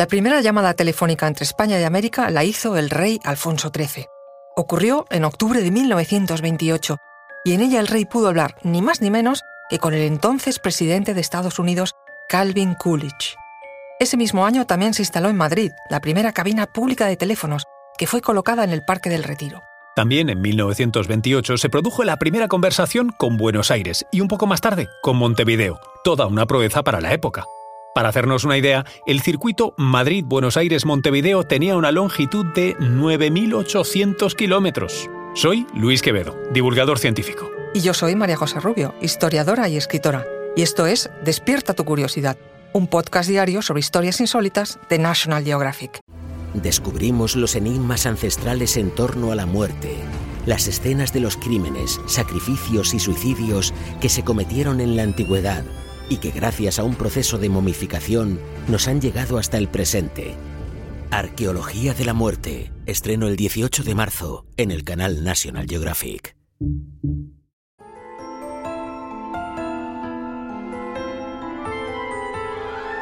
La primera llamada telefónica entre España y América la hizo el rey Alfonso XIII. Ocurrió en octubre de 1928 y en ella el rey pudo hablar ni más ni menos que con el entonces presidente de Estados Unidos, Calvin Coolidge. Ese mismo año también se instaló en Madrid la primera cabina pública de teléfonos, que fue colocada en el Parque del Retiro. También en 1928 se produjo la primera conversación con Buenos Aires y un poco más tarde con Montevideo, toda una proeza para la época. Para hacernos una idea, el circuito Madrid-Buenos Aires-Montevideo tenía una longitud de 9.800 kilómetros. Soy Luis Quevedo, divulgador científico. Y yo soy María José Rubio, historiadora y escritora. Y esto es Despierta tu curiosidad, un podcast diario sobre historias insólitas de National Geographic. Descubrimos los enigmas ancestrales en torno a la muerte, las escenas de los crímenes, sacrificios y suicidios que se cometieron en la antigüedad y que gracias a un proceso de momificación nos han llegado hasta el presente. Arqueología de la muerte, estreno el 18 de marzo en el canal National Geographic.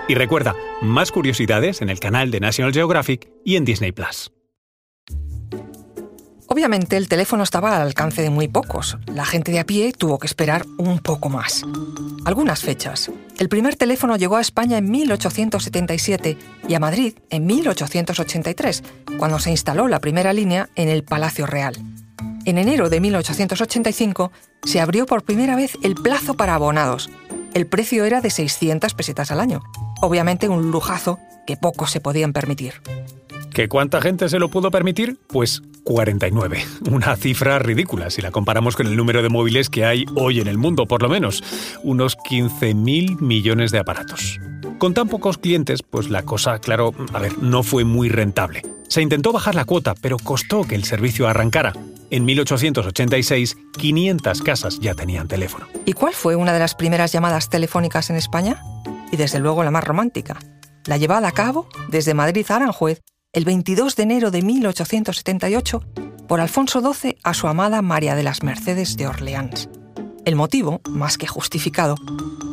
Y recuerda, más curiosidades en el canal de National Geographic y en Disney Plus. Obviamente el teléfono estaba al alcance de muy pocos. La gente de a pie tuvo que esperar un poco más. Algunas fechas. El primer teléfono llegó a España en 1877 y a Madrid en 1883, cuando se instaló la primera línea en el Palacio Real. En enero de 1885 se abrió por primera vez el plazo para abonados. El precio era de 600 pesetas al año. Obviamente un lujazo que pocos se podían permitir. ¿Que cuánta gente se lo pudo permitir? Pues 49. Una cifra ridícula si la comparamos con el número de móviles que hay hoy en el mundo, por lo menos. Unos 15.000 millones de aparatos. Con tan pocos clientes, pues la cosa, claro, a ver, no fue muy rentable. Se intentó bajar la cuota, pero costó que el servicio arrancara. En 1886, 500 casas ya tenían teléfono. ¿Y cuál fue una de las primeras llamadas telefónicas en España? Y desde luego la más romántica. La llevada a cabo desde Madrid a Aranjuez el 22 de enero de 1878 por Alfonso XII a su amada María de las Mercedes de Orleans. El motivo, más que justificado,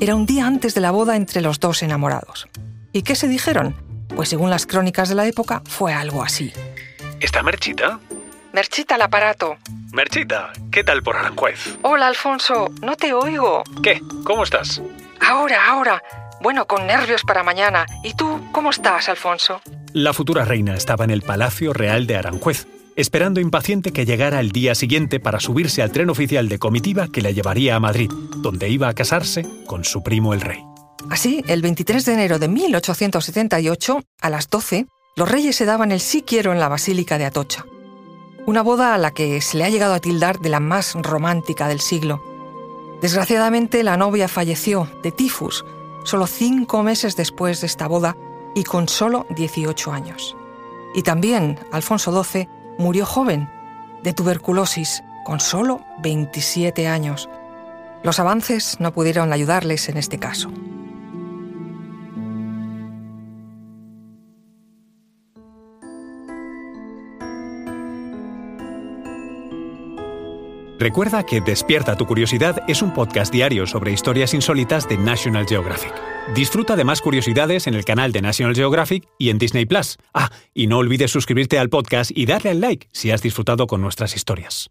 era un día antes de la boda entre los dos enamorados. ¿Y qué se dijeron? Pues según las crónicas de la época, fue algo así. ¿Está Merchita? Merchita al aparato. Merchita, ¿qué tal por Aranjuez? Hola, Alfonso, no te oigo. ¿Qué? ¿Cómo estás? Ahora, ahora. Bueno, con nervios para mañana. ¿Y tú, cómo estás, Alfonso? La futura reina estaba en el Palacio Real de Aranjuez, esperando impaciente que llegara el día siguiente para subirse al tren oficial de comitiva que la llevaría a Madrid, donde iba a casarse con su primo el rey. Así, el 23 de enero de 1878, a las 12, los reyes se daban el sí quiero en la Basílica de Atocha. Una boda a la que se le ha llegado a tildar de la más romántica del siglo. Desgraciadamente, la novia falleció de tifus solo cinco meses después de esta boda y con solo 18 años. Y también Alfonso XII murió joven, de tuberculosis, con solo 27 años. Los avances no pudieron ayudarles en este caso. Recuerda que Despierta tu Curiosidad es un podcast diario sobre historias insólitas de National Geographic. Disfruta de más curiosidades en el canal de National Geographic y en Disney Plus. Ah, y no olvides suscribirte al podcast y darle al like si has disfrutado con nuestras historias.